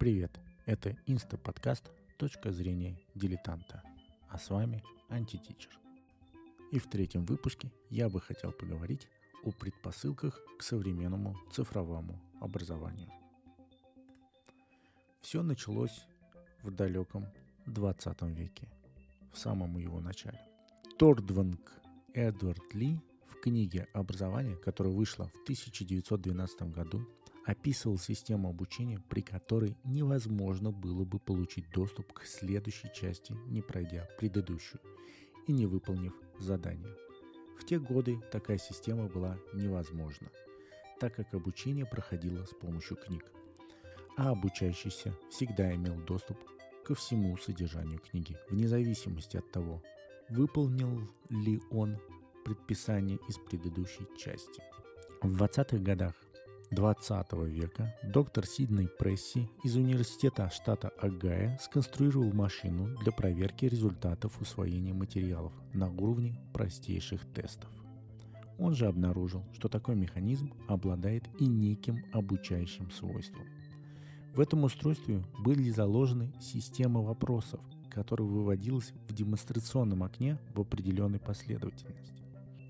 Привет, это инста-подкаст «Точка зрения дилетанта», а с вами антитичер. И в третьем выпуске я бы хотел поговорить о предпосылках к современному цифровому образованию. Все началось в далеком 20 веке, в самом его начале. Тордванг Эдвард Ли в книге «Образование», которая вышла в 1912 году, описывал систему обучения, при которой невозможно было бы получить доступ к следующей части, не пройдя предыдущую и не выполнив задание. В те годы такая система была невозможна, так как обучение проходило с помощью книг, а обучающийся всегда имел доступ ко всему содержанию книги, вне зависимости от того, выполнил ли он предписание из предыдущей части. В 20-х годах 20 века доктор Сидней Пресси из университета штата Огайо сконструировал машину для проверки результатов усвоения материалов на уровне простейших тестов. Он же обнаружил, что такой механизм обладает и неким обучающим свойством. В этом устройстве были заложены системы вопросов, которая выводилась в демонстрационном окне в определенной последовательности.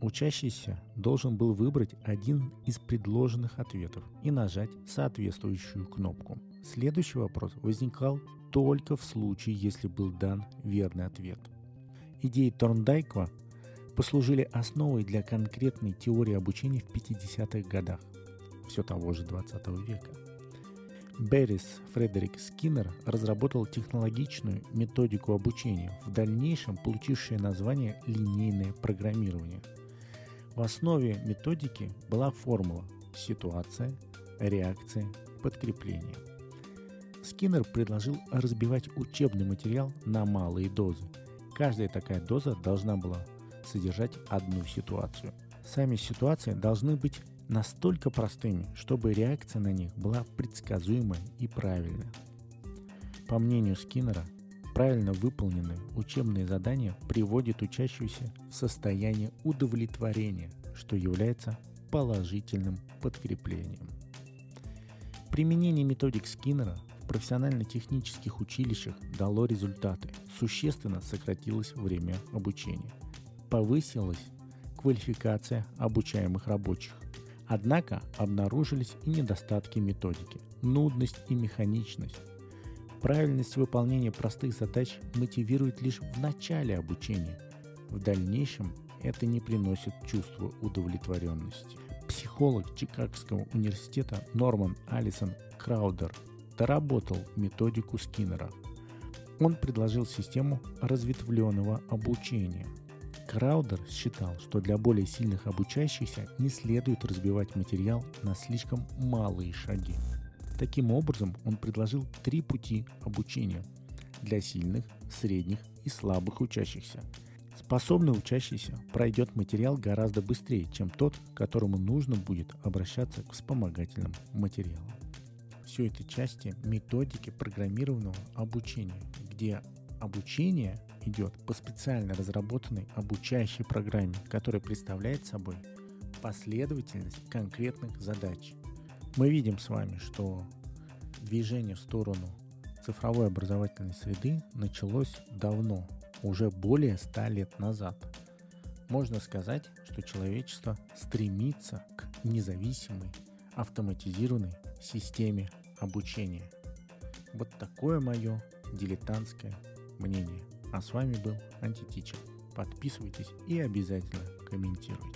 Учащийся должен был выбрать один из предложенных ответов и нажать соответствующую кнопку. Следующий вопрос возникал только в случае, если был дан верный ответ. Идеи Торндайква послужили основой для конкретной теории обучения в 50-х годах все того же 20 века. Беррис Фредерик Скиннер разработал технологичную методику обучения, в дальнейшем получившее название линейное программирование – в основе методики была формула ситуация, реакция, подкрепление. Скиннер предложил разбивать учебный материал на малые дозы. Каждая такая доза должна была содержать одну ситуацию. Сами ситуации должны быть настолько простыми, чтобы реакция на них была предсказуемая и правильная. По мнению Скиннера, Правильно выполненные учебные задания приводят учащуюся в состояние удовлетворения, что является положительным подкреплением. Применение методик Скиннера в профессионально-технических училищах дало результаты. Существенно сократилось время обучения. Повысилась квалификация обучаемых рабочих. Однако обнаружились и недостатки методики, нудность и механичность, Правильность выполнения простых задач мотивирует лишь в начале обучения. В дальнейшем это не приносит чувства удовлетворенности. Психолог Чикагского университета Норман Алисон Краудер доработал методику Скиннера. Он предложил систему разветвленного обучения. Краудер считал, что для более сильных обучающихся не следует разбивать материал на слишком малые шаги. Таким образом, он предложил три пути обучения для сильных, средних и слабых учащихся. Способный учащийся пройдет материал гораздо быстрее, чем тот, которому нужно будет обращаться к вспомогательным материалам. Все это части методики программированного обучения, где обучение идет по специально разработанной обучающей программе, которая представляет собой последовательность конкретных задач – мы видим с вами, что движение в сторону цифровой образовательной среды началось давно, уже более ста лет назад. Можно сказать, что человечество стремится к независимой, автоматизированной системе обучения. Вот такое мое дилетантское мнение. А с вами был Антитичер. Подписывайтесь и обязательно комментируйте.